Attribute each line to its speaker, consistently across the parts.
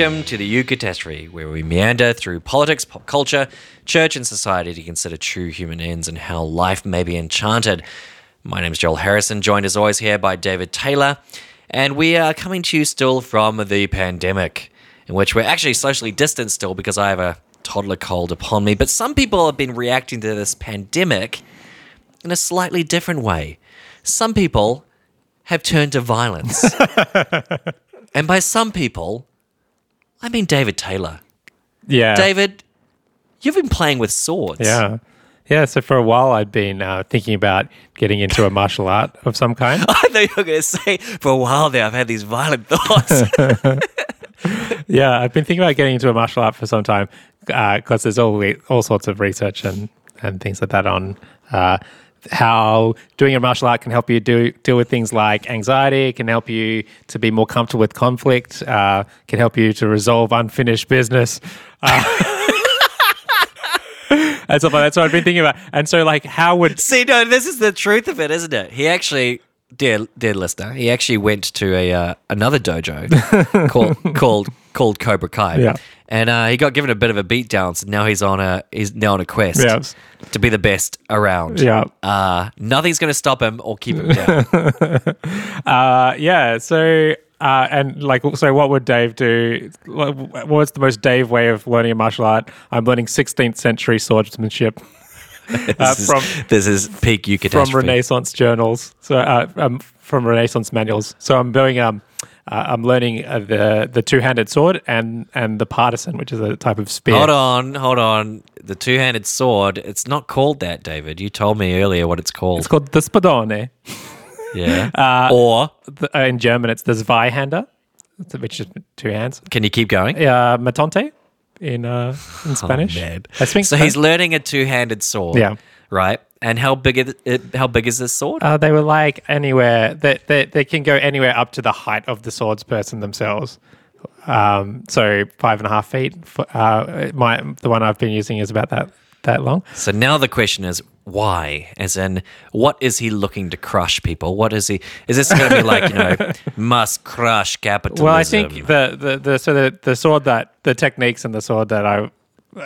Speaker 1: Welcome to the Eucatastrophe, where we meander through politics, pop culture, church, and society to consider true human ends and how life may be enchanted. My name is Joel Harrison, joined as always here by David Taylor, and we are coming to you still from the pandemic, in which we're actually socially distanced still because I have a toddler cold upon me. But some people have been reacting to this pandemic in a slightly different way. Some people have turned to violence. and by some people, I mean David Taylor.
Speaker 2: Yeah.
Speaker 1: David, you've been playing with swords.
Speaker 2: Yeah. Yeah. So for a while, I'd been uh, thinking about getting into a martial art of some kind.
Speaker 1: I thought you were going to say, for a while there, I've had these violent thoughts.
Speaker 2: yeah. I've been thinking about getting into a martial art for some time because there's all, all sorts of research and, and things like that on uh, how doing a martial art can help you do, deal with things like anxiety, can help you to be more comfortable with conflict, uh, can help you to resolve unfinished business. Uh, and stuff like that. So I've been thinking about, and so like, how would
Speaker 1: See, no, this is the truth of it, isn't it? He actually, dear, dear listener, he actually went to a uh, another dojo called called called Cobra Kai,
Speaker 2: Yeah.
Speaker 1: and uh, he got given a bit of a beatdown. So now he's on a he's now on a quest
Speaker 2: Yes.
Speaker 1: to be the best around.
Speaker 2: Yeah.
Speaker 1: uh, nothing's going to stop him or keep him down.
Speaker 2: Uh, yeah. So, uh, and like, so what would Dave do? What- What's the most Dave way of learning a martial art? I'm learning 16th century swordsmanship uh,
Speaker 1: this,
Speaker 2: from
Speaker 1: is, this is peak you
Speaker 2: from Renaissance journals. So, uh, um, from Renaissance manuals. So I'm doing um. Uh, I'm learning uh, the the two handed sword and and the partisan, which is a type of spear.
Speaker 1: Hold on, hold on. The two handed sword, it's not called that, David. You told me earlier what it's called.
Speaker 2: It's called the spadone.
Speaker 1: yeah.
Speaker 2: Uh,
Speaker 1: or
Speaker 2: The- uh, in German, it's the Zweihander, which is two hands.
Speaker 1: can you keep going?
Speaker 2: Uh, montante in uh, in Spanish.
Speaker 1: Oh, man.
Speaker 2: I think
Speaker 1: So he's learning a two handed sword.
Speaker 2: Yeah.
Speaker 1: Right? And how big is it, how big is this sword?
Speaker 2: Uh, they were like anywhere that they, they, can go anywhere up to the height of the swords person themselves. Um, so five and a half feet. F- Uh, my the one I've been using is about that that long.
Speaker 1: so now the question is why? As in, what is he looking to crush people? What is he? Is this going to be like you know, must crush capitalism?
Speaker 2: Well, I think the, the, the so the, the sword that the techniques and the sword that I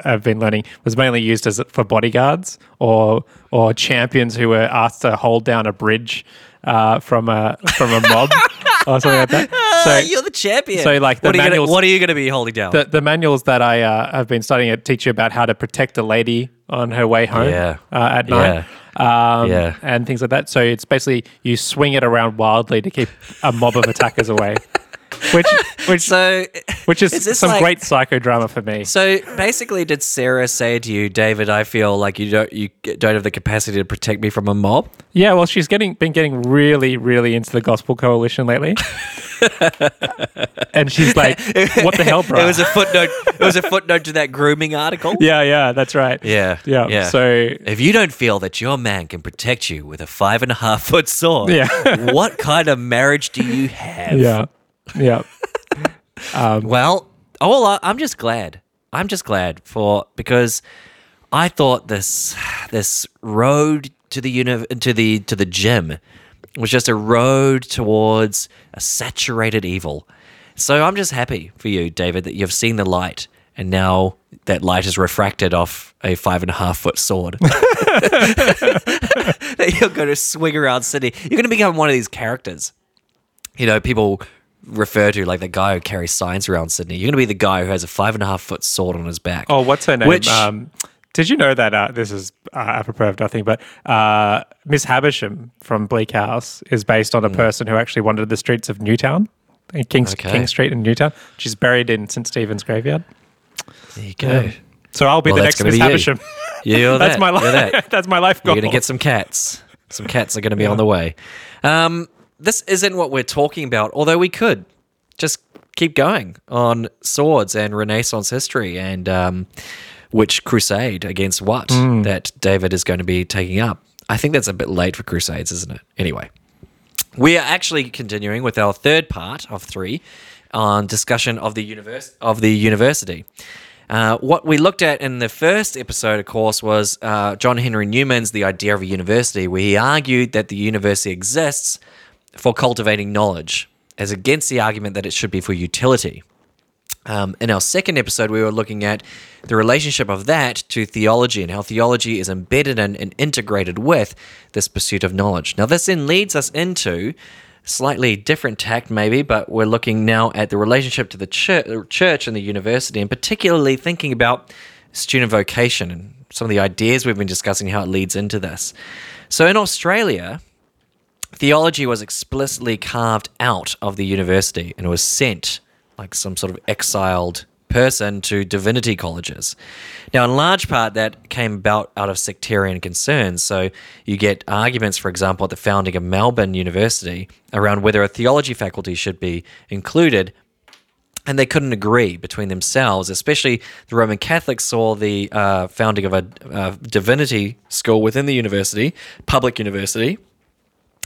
Speaker 2: have been learning was mainly used as for bodyguards or or champions who were asked to hold down a bridge uh, from a from a mob or something like that.
Speaker 1: Ah, you're the champion.
Speaker 2: so, like, the
Speaker 1: what, are you gonna,
Speaker 2: manuals-
Speaker 1: what are you going to be holding down?
Speaker 2: the, the manuals that I uh, have been studying it teach you about how to protect a lady on her way home
Speaker 1: Yeah.
Speaker 2: uh, at night. Um,
Speaker 1: Yeah.
Speaker 2: And things like that. So it's basically you swing it around wildly to keep a mob of attackers away, which which
Speaker 1: so,
Speaker 2: which is,
Speaker 1: is
Speaker 2: some
Speaker 1: like-
Speaker 2: great psychodrama for me.
Speaker 1: So basically, did Sarah say to you, David? I feel like you don't you don't have the capacity to protect me from a mob.
Speaker 2: Yeah, well, she's getting been getting really, really into the Gospel Coalition lately, and she's like, "What the hell, bro?"
Speaker 1: It was a footnote. it was a footnote to that grooming article.
Speaker 2: yeah, yeah, that's right.
Speaker 1: Yeah,
Speaker 2: yeah.
Speaker 1: yeah.
Speaker 2: So
Speaker 1: If you don't feel that your man can protect you with a five and a half foot sword,
Speaker 2: Yeah.
Speaker 1: what kind of marriage do you have?
Speaker 2: yeah, yeah.
Speaker 1: Um, well, oh, well, I- I'm just glad. I'm just glad for because I thought this this road to the uni- to the to the gym was just a road towards a saturated evil. So I'm just happy for you, David, that you've seen the light, and now that light is refracted off a five and a half foot sword. that you're going to swing around city. You're going to become one of these characters you know, people refer to like the guy who carries signs around Sydney. You're going to be the guy who has a five and a half foot sword on his back.
Speaker 2: Oh, what's her name?
Speaker 1: Which-
Speaker 2: um, did you know that uh, this is uh, apropos of nothing, but uh, Miss Havisham from Bleak House is based on a person who actually wandered the streets of Newtown, in King's,
Speaker 1: Okay.
Speaker 2: King Street in Newtown. She's buried in St Stephen's graveyard.
Speaker 1: there you go.
Speaker 2: So I'll be
Speaker 1: Well,
Speaker 2: the next Miss
Speaker 1: be you.
Speaker 2: Havisham.
Speaker 1: You're
Speaker 2: That's
Speaker 1: that.
Speaker 2: my life.
Speaker 1: that.
Speaker 2: That's my life goal.
Speaker 1: You're going to get some cats. Some cats are going to be on the way. Um, this isn't what we're talking about, although we could just keep going on swords and Renaissance history and um, which crusade against what that David is going to be taking up. I think that's a bit late for crusades, isn't it? Anyway, we are actually continuing with our third part of three on discussion of the universe of the university. Uh, what we looked at in the first episode, of course, was uh, John Henry Newman's The Idea of a University, where he argued that the university exists for cultivating knowledge, as against the argument that it should be for utility. Um, in our second episode, we were looking at the relationship of that to theology and how theology is embedded in and integrated with this pursuit of knowledge. Now, this then leads us into slightly different tact, maybe, but we're looking now at the relationship to the church, church and the university, and particularly thinking about student vocation and some of the ideas we've been discussing, how it leads into this. So, in Australia, theology was explicitly carved out of the university and was sent like some sort of exiled person to divinity colleges. Now, in large part, that came about out of sectarian concerns. So, you get arguments, for example, at the founding of Melbourne University around whether a theology faculty should be included. And they couldn't agree between themselves, especially the Roman Catholics saw the uh, founding of a uh, divinity school within the university, public university,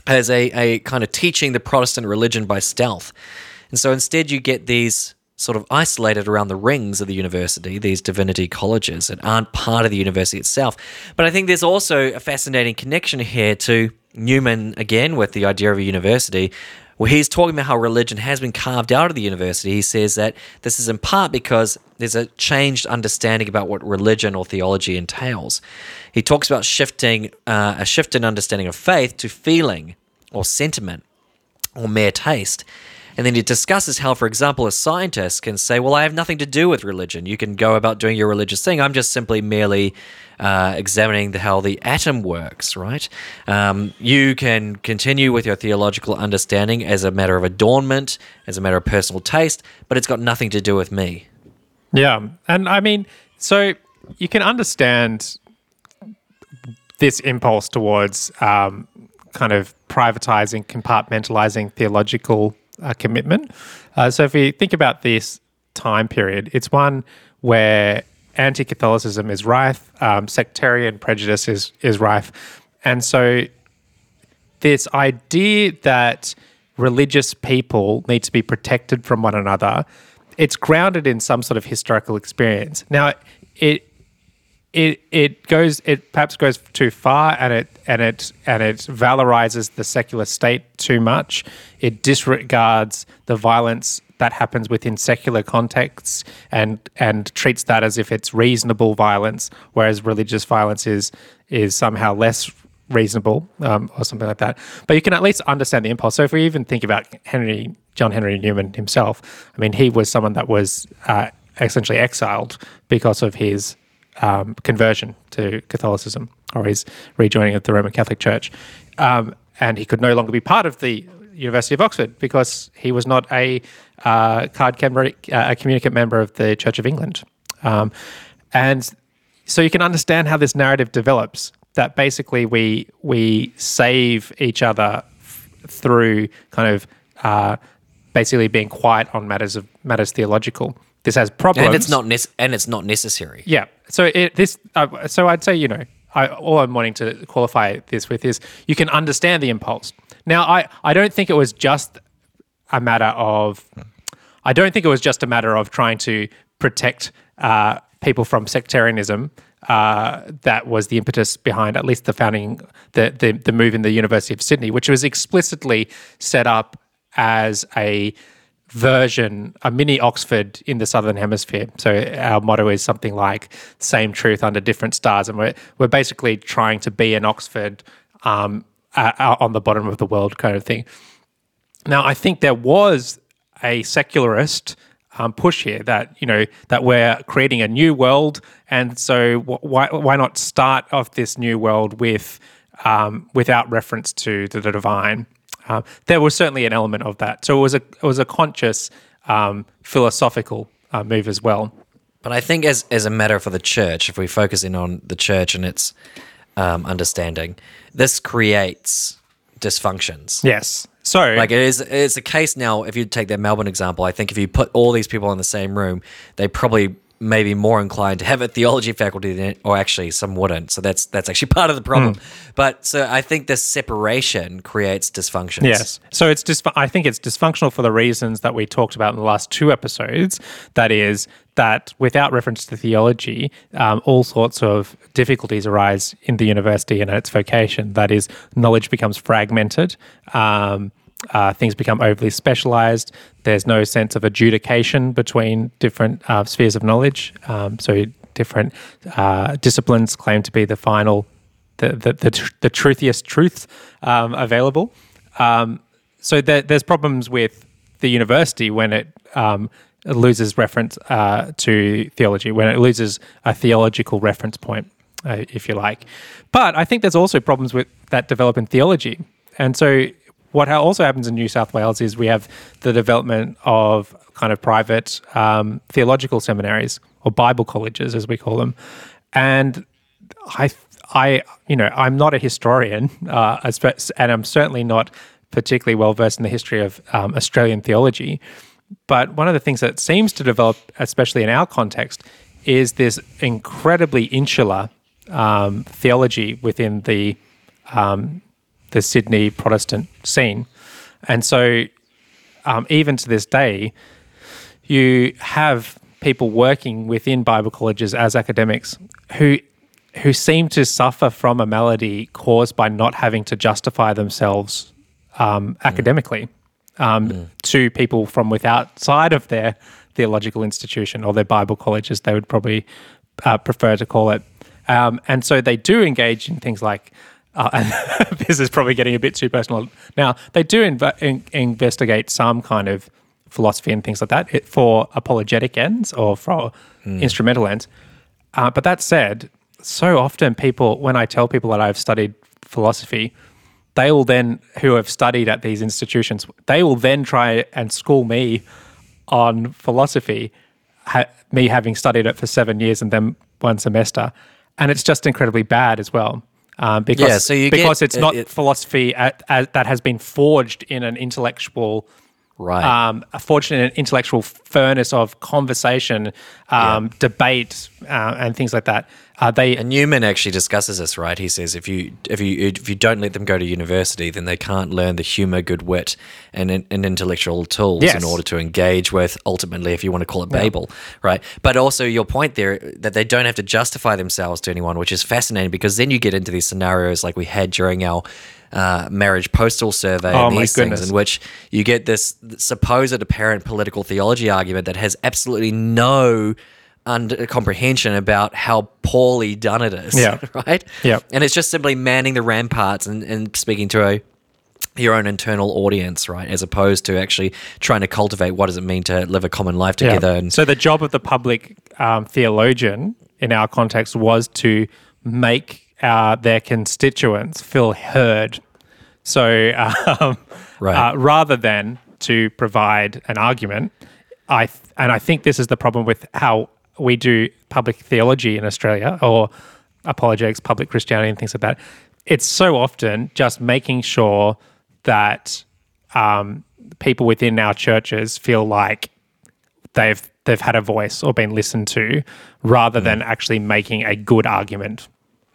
Speaker 1: as a, a kind of teaching the Protestant religion by stealth. And so instead, you get these sort of isolated around the rings of the university, these divinity colleges that aren't part of the university itself. But I think there's also a fascinating connection here to Newman, again, with the idea of a university. Where he's talking about how religion has been carved out of the university. He says that this is in part because there's a changed understanding about what religion or theology entails. He talks about shifting uh, a shift in understanding of faith to feeling or sentiment or mere taste. And then he discusses how, for example, a scientist can say, Well, I have nothing to do with religion. You can go about doing your religious thing. I'm just simply merely uh, examining the, how the atom works, right? Um, you can continue with your theological understanding as a matter of adornment, as a matter of personal taste, but it's got nothing to do with me.
Speaker 2: Yeah. And I mean, so you can understand this impulse towards um, kind of privatizing, compartmentalizing theological uh, commitment. Uh, so if we think about this time period, it's one where anti-Catholicism is rife, um, sectarian prejudice is is rife, and so this idea that religious people need to be protected from one another, it's grounded in some sort of historical experience. Now, it it it goes it perhaps goes too far and it and it and it valorizes the secular state too much. It disregards the violence that happens within secular contexts and and treats that as if it's reasonable violence, whereas religious violence is is somehow less reasonable um, or something like that. But you can at least understand the impulse. So if we even think about Henry John Henry Newman himself, I mean, he was someone that was uh, essentially exiled because of his um, conversion to Catholicism or his rejoining of the Roman Catholic Church. Um, and he could no longer be part of the University of Oxford because he was not a uh, card uh, a communicant member of the Church of England. Um, and so you can understand how this narrative develops. That basically we we save each other f- through kind of uh, basically being quiet on matters of matters theological. This has problems,
Speaker 1: and it's not ne- and it's not necessary.
Speaker 2: Yeah. So it, this. Uh, so I'd say you know, I, all I'm wanting to qualify this with is you can understand the impulse. Now, I I don't think it was just a matter of. I don't think it was just a matter of trying to protect uh, people from sectarianism. Uh, that was the impetus behind at least the founding, the, the the move in the University of Sydney, which was explicitly set up as a version, a mini Oxford in the Southern Hemisphere. So our motto is something like "Same truth under different stars," and we're we're basically trying to be an Oxford um, uh, on the bottom of the world kind of thing. Now, I think there was a secularist um, push here that you know that we're creating a new world, and so why why not start off this new world with um, without reference to the divine? Uh, there was certainly an element of that. So it was a it was a conscious um, philosophical uh, move as well.
Speaker 1: But I think as as a matter for the church, if we focus in on the church and its um, understanding, this creates dysfunctions.
Speaker 2: Yes. So
Speaker 1: like it is it's a case now. If you take that Melbourne example, I think if you put all these people in the same room, they probably maybe more inclined to have a theology faculty than, or actually some wouldn't. So that's that's actually part of the problem. Mm. But so I think this separation creates dysfunction.
Speaker 2: Yes. So it's just I think it's dysfunctional for the reasons that we talked about in the last two episodes. That is that without reference to theology, um, all sorts of difficulties arise in the university and its vocation. That is, knowledge becomes fragmented. Um, Uh, things become overly specialized. There's no sense of adjudication between different uh, spheres of knowledge. Um, so different uh, disciplines claim to be the final, the the the, tr- the truthiest truth um, available. Um, so there, there's problems with the university when it um, loses reference uh, to theology, when it loses a theological reference point, uh, if you like. But I think there's also problems with that develop in theology. And so what also happens in New South Wales is we have the development of kind of private um, theological seminaries or Bible colleges, as we call them. And I, I, you know, I'm not a historian, uh, and I'm certainly not particularly well versed in the history of um, Australian theology. But one of the things that seems to develop, especially in our context, is this incredibly insular um, theology within the um, the Sydney Protestant scene, and so um, even to this day, you have people working within Bible colleges as academics who who seem to suffer from a malady caused by not having to justify themselves um, academically um, to people from without side of their theological institution or their Bible college, as they would probably uh, prefer to call it. Um, and so they do engage in things like, uh, and this is probably getting a bit too personal now, they do inv- in- investigate some kind of philosophy and things like that it, for apologetic ends or for instrumental ends. Uh, but that said, so often people, when I tell people that I've studied philosophy, they will then, who have studied at these institutions, they will then try and school me on philosophy, ha- me having studied it for seven years and then one semester. And it's just incredibly bad as well. Um, because
Speaker 1: Yeah, so you
Speaker 2: because
Speaker 1: get-
Speaker 2: it's not
Speaker 1: it-
Speaker 2: philosophy at, at, that has been forged in an intellectual
Speaker 1: Right.
Speaker 2: um, in an intellectual furnace of conversation, um, debate, uh, and things like that. Uh, they
Speaker 1: And Newman actually discusses this, right? He says if you if you if you don't let them go to university, then they can't learn the humor, good wit, and, and intellectual tools
Speaker 2: Yes.
Speaker 1: in order to engage with ultimately, if you want to call it Babel, right? But also your point there that they don't have to justify themselves to anyone, which is fascinating because then you get into these scenarios like we had during our. Uh, marriage postal survey
Speaker 2: Oh
Speaker 1: and these
Speaker 2: goodness.
Speaker 1: things in which you get this supposed apparent political theology argument that has absolutely no under comprehension about how poorly done it is
Speaker 2: Yeah.
Speaker 1: right
Speaker 2: Yeah.
Speaker 1: and it's just simply manning the ramparts and, and speaking to a your own internal audience right as opposed to actually trying to cultivate what does it mean to live a common life
Speaker 2: Yeah.
Speaker 1: together and
Speaker 2: so the job of the public um, theologian in our context was to make uh, their constituents feel heard. So um,
Speaker 1: Right.
Speaker 2: uh, rather than to provide an argument, I th- and I think this is the problem with how we do public theology in Australia or apologetics, public Christianity, and things like that. It's so often just making sure that um, people within our churches feel like they've they've had a voice or been listened to, rather than actually making a good argument.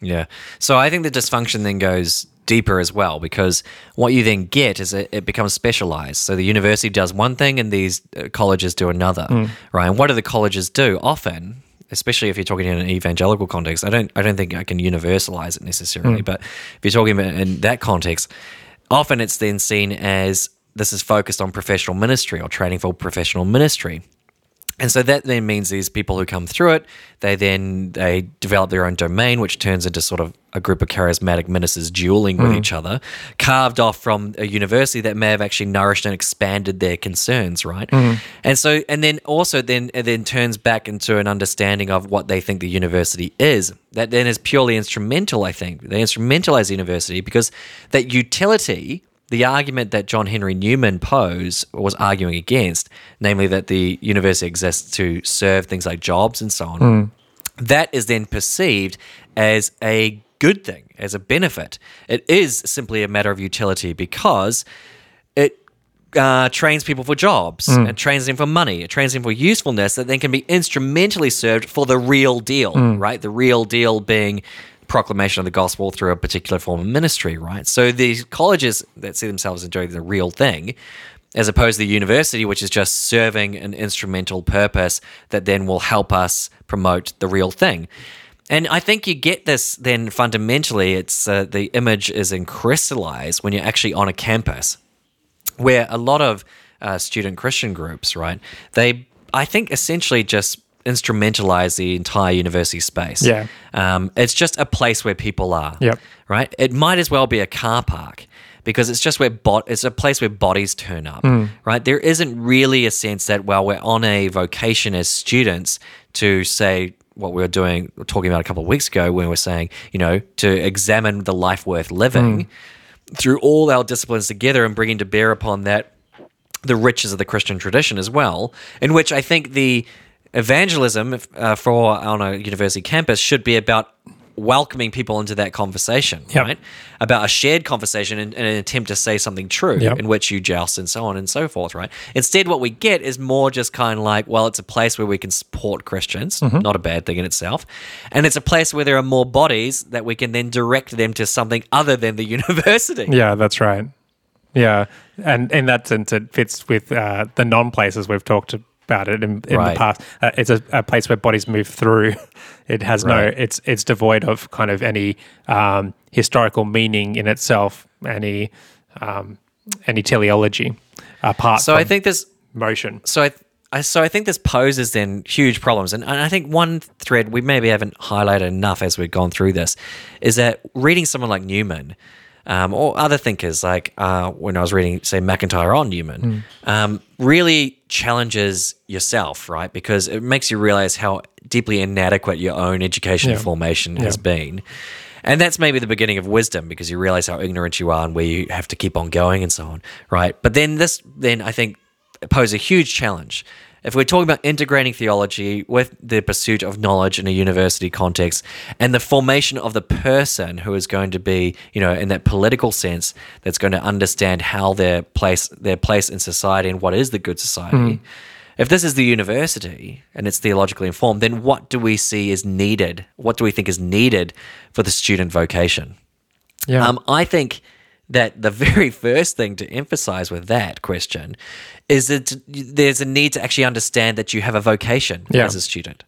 Speaker 1: Yeah. So I think the dysfunction then goes deeper as well because what you then get is it, it becomes specialized. So the university does one thing and these uh, colleges do another, right? And what do the colleges do? Often, especially if you're talking in an evangelical context, I don't I don't think I can universalize it necessarily, but if you're talking about in that context, often it's then seen as this is focused on professional ministry or training for professional ministry. And so that then means these people who come through it, they then they develop their own domain, which turns into sort of a group of charismatic ministers dueling with hmm. each other, carved off from a university that may have actually nourished and expanded their concerns, right? Hmm. And so, and then also then it then turns back into an understanding of what they think the university is. That then is purely instrumental. I think they instrumentalize the university because that utility the argument that John Henry Newman posed was arguing against, namely that the university exists to serve things like jobs and so on, hmm. that is then perceived as a good thing, as a benefit. It is simply a matter of utility because it uh, trains people for jobs hmm. and trains them for money. It trains them for usefulness that then can be instrumentally served for the real deal, hmm. right? The real deal being proclamation of the gospel through a particular form of ministry, right? So these colleges that see themselves as doing the real thing, as opposed to the university, which is just serving an instrumental purpose that then will help us promote the real thing. And I think you get this then fundamentally, it's uh, the image is in crystallized when you're actually on a campus where a lot of uh, student Christian groups, right, they, I think, essentially just instrumentalize the entire university space.
Speaker 2: Yeah.
Speaker 1: Um, it's just a place where people are.
Speaker 2: Yep.
Speaker 1: Right? It might as well be a car park because it's just where bot it's a place where bodies turn up. Right? There isn't really a sense that well we're on a vocation as students to say what we were doing talking about a couple of weeks ago when we were saying, you know, to examine the life worth living through all our disciplines together and bringing to bear upon that the riches of the Christian tradition as well, in which I think the evangelism uh, for on a university campus should be about welcoming people into that conversation,
Speaker 2: Yep.
Speaker 1: right? About a shared conversation and, in an attempt to say something true
Speaker 2: Yep.
Speaker 1: in which you joust and so on and so forth, right? Instead, what we get is more just kind of like, well, it's a place where we can support Christians,
Speaker 2: Mm-hmm.
Speaker 1: not a bad thing in itself. And it's a place where there are more bodies that we can then direct them to something other than the university.
Speaker 2: Yeah, that's right. Yeah, and in that sense, it fits with uh, the non-places we've talked about it in, in
Speaker 1: Right.
Speaker 2: the past. Uh, it's a, a place where bodies move through. It has no. It's it's devoid of kind of any um, historical meaning in itself. Any um, any teleology apart.
Speaker 1: So
Speaker 2: from
Speaker 1: I think this
Speaker 2: motion.
Speaker 1: so I, I so I think this poses then huge problems, and, and I think one thread we maybe haven't highlighted enough as we've gone through this is that reading someone like Newman. Um, or other thinkers like uh, when I was reading, say, MacIntyre on Newman, um, really challenges yourself, right? Because it makes you realize how deeply inadequate your own education
Speaker 2: Yeah.
Speaker 1: formation has been. And that's maybe the beginning of wisdom because you realize how ignorant you are and where you have to keep on going and so on, right? But then this, then I think, pose a huge challenge. If we're talking about integrating theology with the pursuit of knowledge in a university context and the formation of the person who is going to be, you know, in that political sense, that's going to understand how their place their place in society and what is the good society. If this is the university and it's theologically informed, then what do we see is needed? What do we think is needed for the student vocation?
Speaker 2: Yeah.
Speaker 1: Um, I think that the very first thing to emphasize with that question is that there's a need to actually understand that you have a vocation
Speaker 2: Yeah.
Speaker 1: as a student.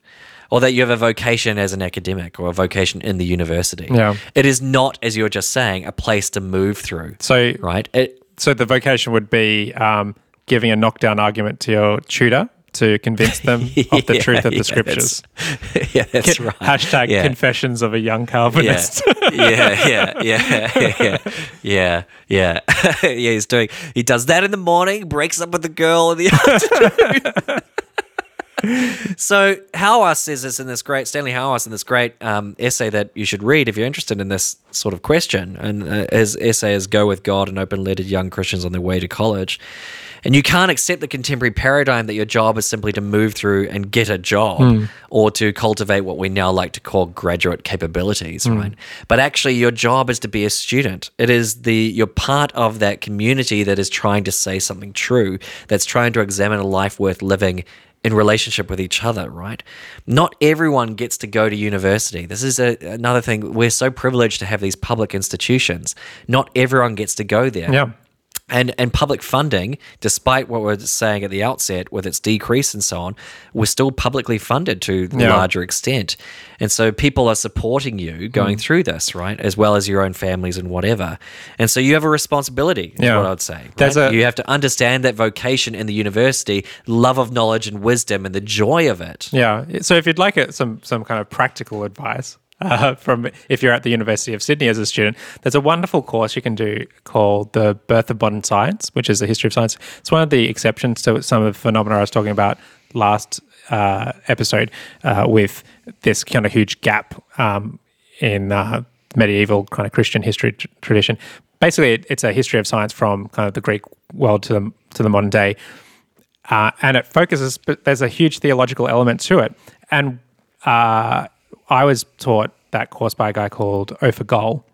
Speaker 1: Or that you have a vocation as an academic or a vocation in the university.
Speaker 2: Yeah.
Speaker 1: It is not, as you were just saying, a place to move through.
Speaker 2: so
Speaker 1: Right? It,
Speaker 2: so the vocation would be um, giving a knockdown argument to your tutor to convince them of the
Speaker 1: Yeah,
Speaker 2: truth of the
Speaker 1: yeah,
Speaker 2: scriptures.
Speaker 1: that's- yeah, that's right.
Speaker 2: Hashtag
Speaker 1: Yeah.
Speaker 2: confessions of a young Calvinist.
Speaker 1: yeah, yeah, yeah, yeah, yeah, yeah. yeah, He's doing. He does that in the morning. Breaks up with the girl in the afternoon. so Hauerwas says this in this great Stanley Hauerwas in this great um, essay that you should read if you're interested in this sort of question. And uh, his essay is "Go with God: and Open Letter to Young Christians on Their Way to College." And you can't accept the contemporary paradigm that your job is simply to move through and get a job hmm. or to cultivate what we now like to call graduate capabilities, hmm. right? But actually your job is to be a student. It is the you're part of that community that is trying to say something true, that's trying to examine a life worth living in relationship with each other, right? Not everyone gets to go to university. This is a, another thing. We're so privileged to have these public institutions. Not everyone gets to go there
Speaker 2: yeah.
Speaker 1: And and public funding, despite what we're saying at the outset with its decrease and so on, we're still publicly funded to a
Speaker 2: Yeah.
Speaker 1: larger extent, and so people are supporting you going
Speaker 2: Mm.
Speaker 1: through this, right, as well as your own families and whatever, and so you have a responsibility. Is
Speaker 2: Yeah.
Speaker 1: what I'd say. Right?
Speaker 2: a-
Speaker 1: you have to understand that vocation in the university, love of knowledge and wisdom, and the joy of it.
Speaker 2: Yeah. So if you'd like it, some some kind of practical advice uh, from if you're at the University of Sydney as a student, there's a wonderful course you can do called the Birth of Modern Science, which is the history of science. It's one of the exceptions to some of the phenomena I was talking about last uh, episode uh, with this kind of huge gap um, in uh, medieval kind of Christian history tr- tradition. Basically, it, it's a history of science from kind of the Greek world to the to the modern day uh, and it focuses, but there's a huge theological element to it. And uh, I was taught that course by a guy called Ofer Gal,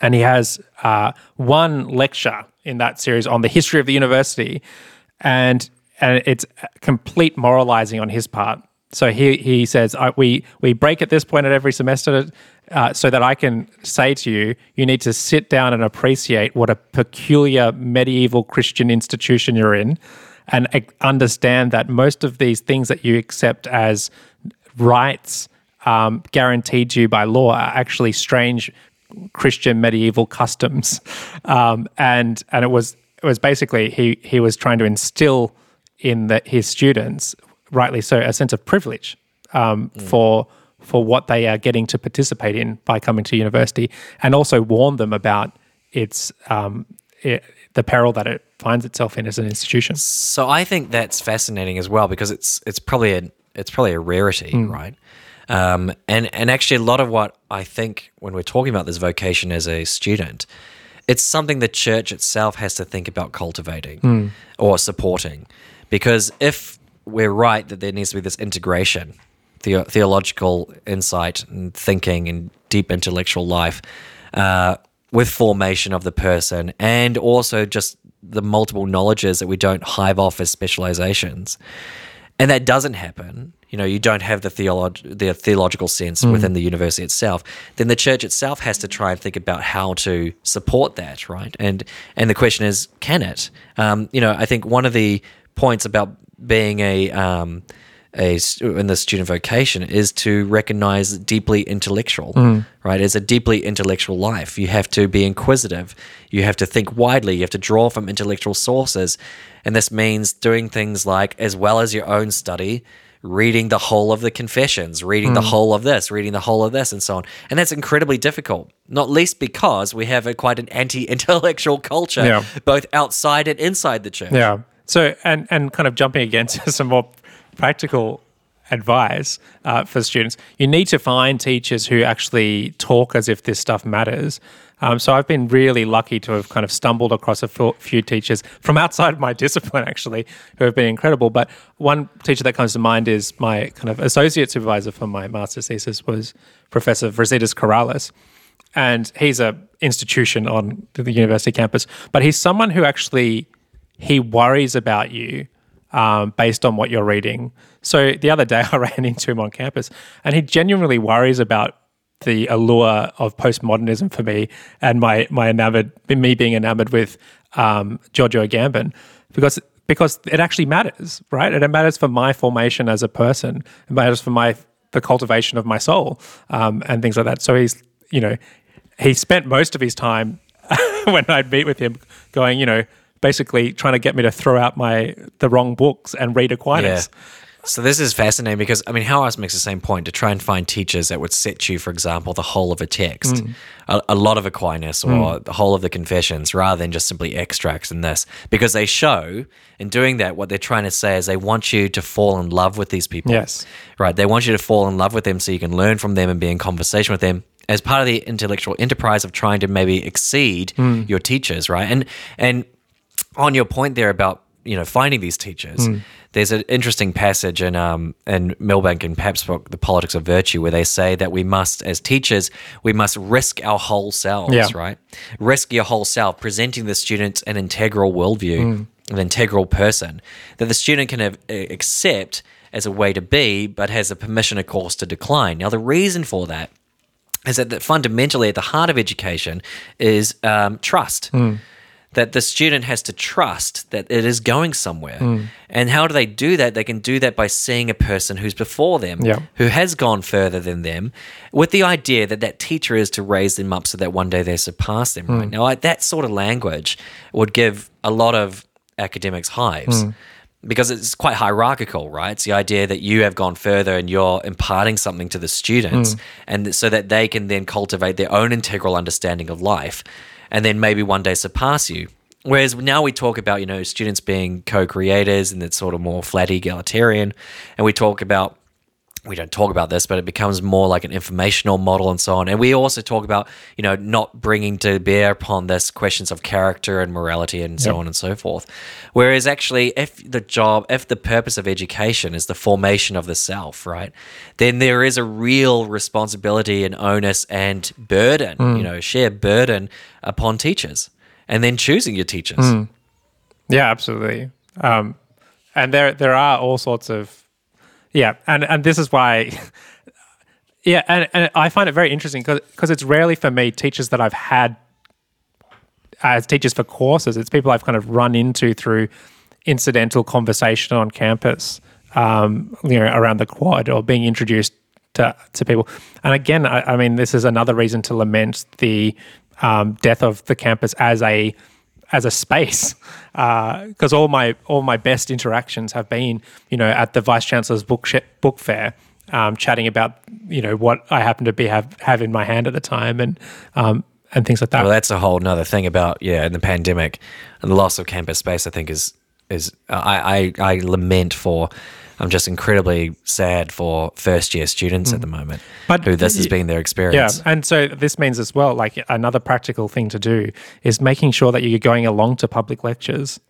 Speaker 2: and he has uh, one lecture in that series on the history of the university, and and it's complete moralizing on his part. So he he says we we break at this point at every semester. Uh, so that I can say to you, you need to sit down and appreciate what a peculiar medieval Christian institution you're in, and ac- understand that most of these things that you accept as rights um, guaranteed to you by law are actually strange Christian medieval customs. Um, and and it was it was basically he he was trying to instill in the, his students, rightly so, a sense of privilege um, for for what they are getting to participate in by coming to university, and also warn them about its um, it, the peril that it finds itself in as an institution.
Speaker 1: So I think that's fascinating as well because it's it's probably a it's probably a rarity, right? Um, and and actually, a lot of what I think when we're talking about this vocation as a student, it's something the church itself has to think about cultivating or supporting, because if we're right that there needs to be this integration, the, theological insight and thinking and deep intellectual life, uh, with formation of the person, and also just the multiple knowledges that we don't hive off as specializations. And that doesn't happen, you know, you don't have the, theolog- the theological sense within the university itself, then the church itself has to try and think about how to support that, right? And and the question is, can it? Um, you know, I think one of the points about being a um, a in the student vocation is to recognize deeply intellectual, right? It's a deeply intellectual life. You have to be inquisitive. You have to think widely. You have to draw from intellectual sources, and this means doing things like, as well as your own study, reading the whole of the confessions, reading the whole of this, reading the whole of this, and so on. And that's incredibly difficult, not least because we have a quite an anti-intellectual culture,
Speaker 2: Yeah.
Speaker 1: both outside and inside the church.
Speaker 2: Yeah. So, and and kind of jumping against some more practical advice uh, for students, you need to find teachers who actually talk as if this stuff matters. Um, so I've been really lucky to have kind of stumbled across a few- teachers from outside my discipline, actually, who have been incredible. But one teacher that comes to mind is my kind of associate supervisor for my master's thesis was Professor Vrasidas Karalis and he's a institution on the university campus but he's someone who actually he worries about you um, based on what you're reading so the other day i ran into him on campus and he genuinely worries about the allure of postmodernism for me and my my enamored me being enamored with um, giorgio agamben because because it actually matters right? And it matters for my formation as a person. It matters for my the cultivation of my soul um, and things like that. So he's you know he spent most of his time when I'd meet with him going, you know, basically trying to get me to throw out my the wrong books and read Aquinas.
Speaker 1: So this is fascinating because I mean, Hauerwas makes the same point to try and find teachers that would set you, for example, the whole of a text, mm. a, a lot of Aquinas or mm. the whole of the Confessions, rather than just simply extracts in this, because they show in doing that what they're trying to say is they want you to fall in love with these people.
Speaker 2: Yes.
Speaker 1: right. They want you to fall in love with them so you can learn from them and be in conversation with them as part of the intellectual enterprise of trying to maybe exceed mm. your teachers, right? And and on your point there about you know finding these teachers, there's an interesting passage in um in Milbank and Pabst's book, The Politics of Virtue, where they say that we must, as teachers, we must risk our whole selves,
Speaker 2: Yeah.
Speaker 1: right? Risk your whole self, presenting the students an integral worldview, an integral person that the student can have, uh, accept as a way to be, but has a permission, of course, to decline. Now, the reason for that is that, that fundamentally at the heart of education is um, trust. That the student has to trust that it is going somewhere. Mm. And how do they do that? They can do that by seeing a person who's before them,
Speaker 2: Yeah.
Speaker 1: who has gone further than them, with the idea that that teacher is to raise them up so that one day they surpass them. Right mm. now, I, that sort of language would give a lot of academics hives mm. because it's quite hierarchical, right? It's the idea that you have gone further and you're imparting something to the students, and so that they can then cultivate their own integral understanding of life, and then maybe one day surpass you. Whereas now we talk about you know students being co-creators and it's sort of more flat egalitarian, and we talk about we don't talk about this, but it becomes more like an informational model and so on. And we also talk about, you know, not bringing to bear upon this questions of character and morality and so on and so forth. Whereas actually, if the job, if the purpose of education is the formation of the self, right, then there is a real responsibility and onus and burden, you know, shared burden upon teachers. And then choosing your teachers.
Speaker 2: Yeah, absolutely. Um, and there there are all sorts of yeah, and and this is why. Yeah, and, and I find it very interesting because it's rarely for me teachers that I've had as teachers for courses. It's people I've kind of run into through incidental conversation on campus, um, you know, around the quad or being introduced to, to people. And again, I, I mean, this is another reason to lament the um, death of the campus as a as a space because all my all my best interactions have been you know at the vice chancellor's book sh- book fair um, chatting about you know what I happen to be have have in my hand at the time and um, and things like that.
Speaker 1: Well, that's a whole nother thing about yeah, in the pandemic and the loss of campus space. I think is is I I, I lament for. I'm just incredibly sad for first year students at the moment,
Speaker 2: Mm. But
Speaker 1: who this has been their experience.
Speaker 2: Yeah, and so this means as well, like another practical thing to do is making sure that you're going along to public lectures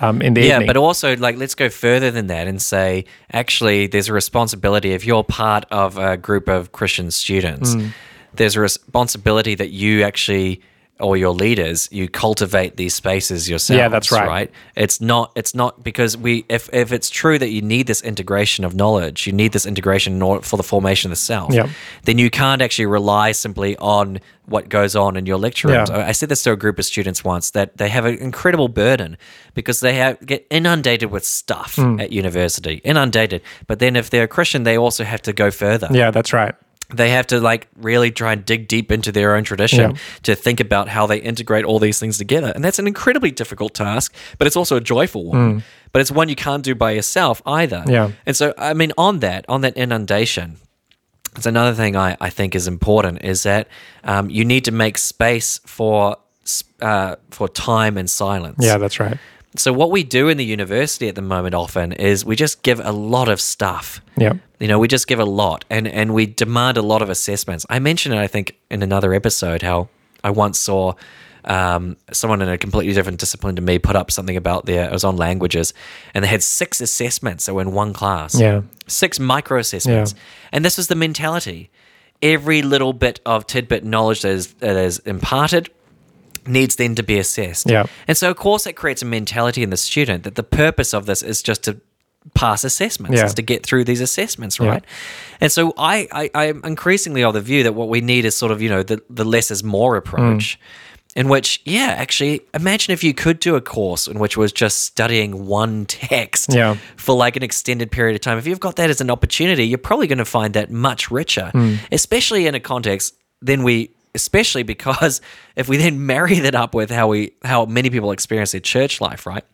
Speaker 2: um, in the
Speaker 1: Yeah,
Speaker 2: evening.
Speaker 1: but also like let's go further than that and say actually there's a responsibility if you're part of a group of Christian students,
Speaker 2: Mm.
Speaker 1: there's a responsibility that you actually or your leaders you cultivate these spaces yourself
Speaker 2: Yeah, that's right.
Speaker 1: Right. It's not. It's not because we. If if it's true that you need this integration of knowledge, you need this integration for the formation of the self.
Speaker 2: Yeah.
Speaker 1: Then you can't actually rely simply on what goes on in your lecture rooms.
Speaker 2: Yeah.
Speaker 1: I said this to a group of students once that they have an incredible burden because they have, get inundated with stuff
Speaker 2: Hmm.
Speaker 1: at university, inundated. But then if they're a Christian, they also have to go further.
Speaker 2: yeah, that's right.
Speaker 1: They have to like really try and dig deep into their own tradition
Speaker 2: Yeah.
Speaker 1: to think about how they integrate all these things together. And that's an incredibly difficult task, but it's also a joyful one. But it's one you can't do by yourself either.
Speaker 2: Yeah.
Speaker 1: And so, I mean, on that, on that inundation, it's another thing I, I think is important is that um, you need to make space for uh, for time and silence.
Speaker 2: Yeah, that's right.
Speaker 1: So what we do in the university at the moment often is we just give a lot of stuff.
Speaker 2: Yeah.
Speaker 1: You know, we just give a lot and, and we demand a lot of assessments. I mentioned it, I think, in another episode how I once saw um, someone in a completely different discipline to me put up something about their, it was on languages, and they had six assessments that were in one class.
Speaker 2: Yeah.
Speaker 1: Six micro assessments.
Speaker 2: Yeah.
Speaker 1: And this was the mentality. Every little bit of tidbit knowledge that is, that is imparted needs then to be assessed.
Speaker 2: Yeah.
Speaker 1: And so, of course, it creates a mentality in the student that the purpose of this is just to pass assessments,
Speaker 2: Yeah.
Speaker 1: is to get through these assessments, right? And so, I, I I'm increasingly of the view that what we need is sort of you know the the less is more approach.
Speaker 2: Mm.
Speaker 1: In which, yeah, actually, imagine if you could do a course in which was just studying one text
Speaker 2: Yeah.
Speaker 1: for like an extended period of time. If you've got that as an opportunity, you're probably going to find that much richer,
Speaker 2: Hmm.
Speaker 1: especially in a context. Then we, especially because if we then marry that up with how we, how many people experience their church life, right?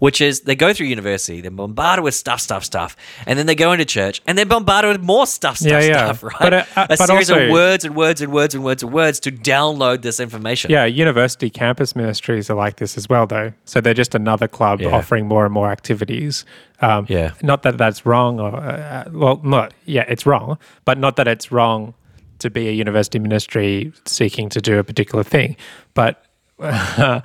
Speaker 1: Which is they go through university, they're bombarded with stuff, stuff, stuff, and then they go into church and they're bombarded with more stuff, stuff,
Speaker 2: Yeah, yeah.
Speaker 1: stuff, right?
Speaker 2: But, uh, uh,
Speaker 1: a
Speaker 2: but
Speaker 1: series
Speaker 2: also-
Speaker 1: of words and words and words and words and words to download this information.
Speaker 2: Yeah, university campus ministries are like this as well, though. So they're just another club
Speaker 1: Yeah.
Speaker 2: offering more and more activities. Um,
Speaker 1: Yeah.
Speaker 2: Not that that's wrong, or uh, well, not yeah, it's wrong, but not that it's wrong to be a university ministry seeking to do a particular thing. But uh,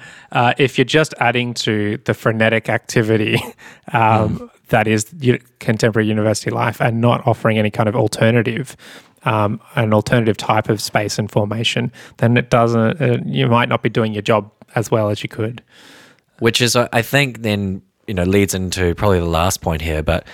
Speaker 2: if you're just adding to the frenetic activity um, that is contemporary university life and not offering any kind of alternative, um, an alternative type of space and formation, then it doesn't. Uh, you might not be doing your job as well as you could.
Speaker 1: which is I think then you know leads into probably the last point here, but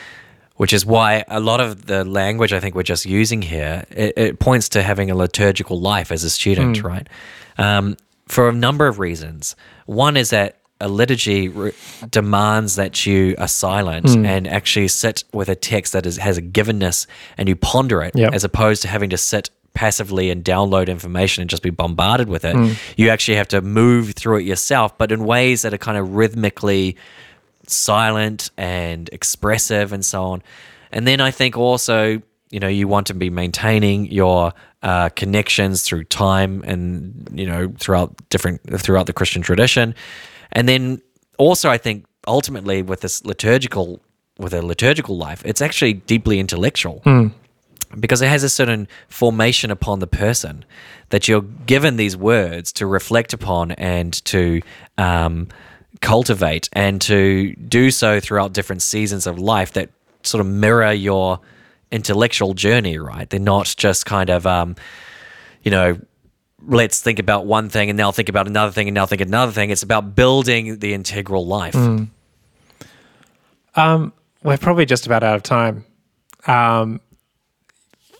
Speaker 1: which is why a lot of the language I think we're just using here it, it points to having a liturgical life as a student, mm. right? Um, for a number of reasons. One is that a liturgy re- demands that you are silent mm. and actually sit with a text that is, has a givenness and you ponder it
Speaker 2: Yep.
Speaker 1: as opposed to having to sit passively and download information and just be bombarded with it. Mm. You actually have to move through it yourself, but in ways that are kind of rhythmically silent and expressive and so on. And then I think also, you know, you want to be maintaining your uh, connections through time and you know throughout different throughout the Christian tradition, and then also I think ultimately with this liturgical with a liturgical life, it's actually deeply intellectual because it has a certain formation upon the person that you're given these words to reflect upon and to um, cultivate and to do so throughout different seasons of life that sort of mirror your intellectual journey, right? They're not just kind of, um, you know, let's think about one thing and now think about another thing and now think another thing. It's about building the integral life.
Speaker 2: We're probably just about out of time. Um,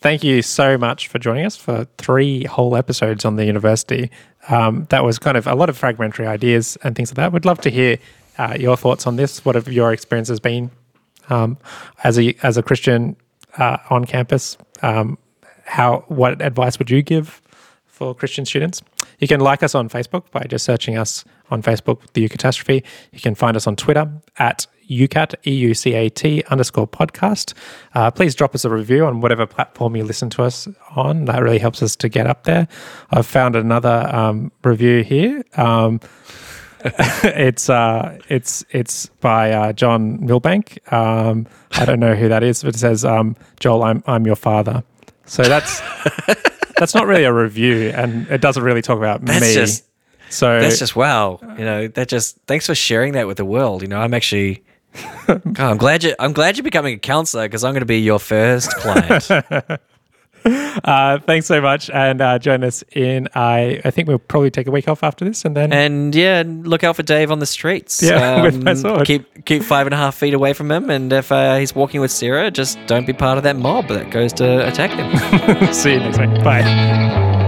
Speaker 2: thank you so much for joining us for three whole episodes on the university. Um, that was kind of a lot of fragmentary ideas and things like that. We'd love to hear uh, your thoughts on this. What have your experiences been um, as a as a Christian uh, on campus? Um, how what advice would you give for Christian students? You can like us on Facebook by just searching us on Facebook, The Eucatastrophe. You can find us on Twitter at EUCAT, E-U-C-A-T underscore podcast. Uh, please drop us a review on whatever platform you listen to us on. That really helps us to get up there. I've found another um, review here. Um, it's uh, it's it's by uh, John Milbank. Um, I don't know who that is, but it says, um, "Joel, I'm I'm your father." So that's that's not really a review, and it doesn't really talk about
Speaker 1: That's
Speaker 2: me.
Speaker 1: just-
Speaker 2: so
Speaker 1: That's just wow. You know, that just thanks for sharing that with the world. You know, I'm actually. God, I'm glad you. I'm glad you're becoming a counselor because I'm going to be your first client.
Speaker 2: uh, thanks so much, and uh, join us in. I I think we'll probably take a week off after this, and then
Speaker 1: and yeah, look out for Dave on the streets. Um,
Speaker 2: Yeah, with my sword.
Speaker 1: Keep keep five and a half feet away from him, and if uh, he's walking with Sarah, just don't be part of that mob that goes to attack them.
Speaker 2: see you next week. Bye.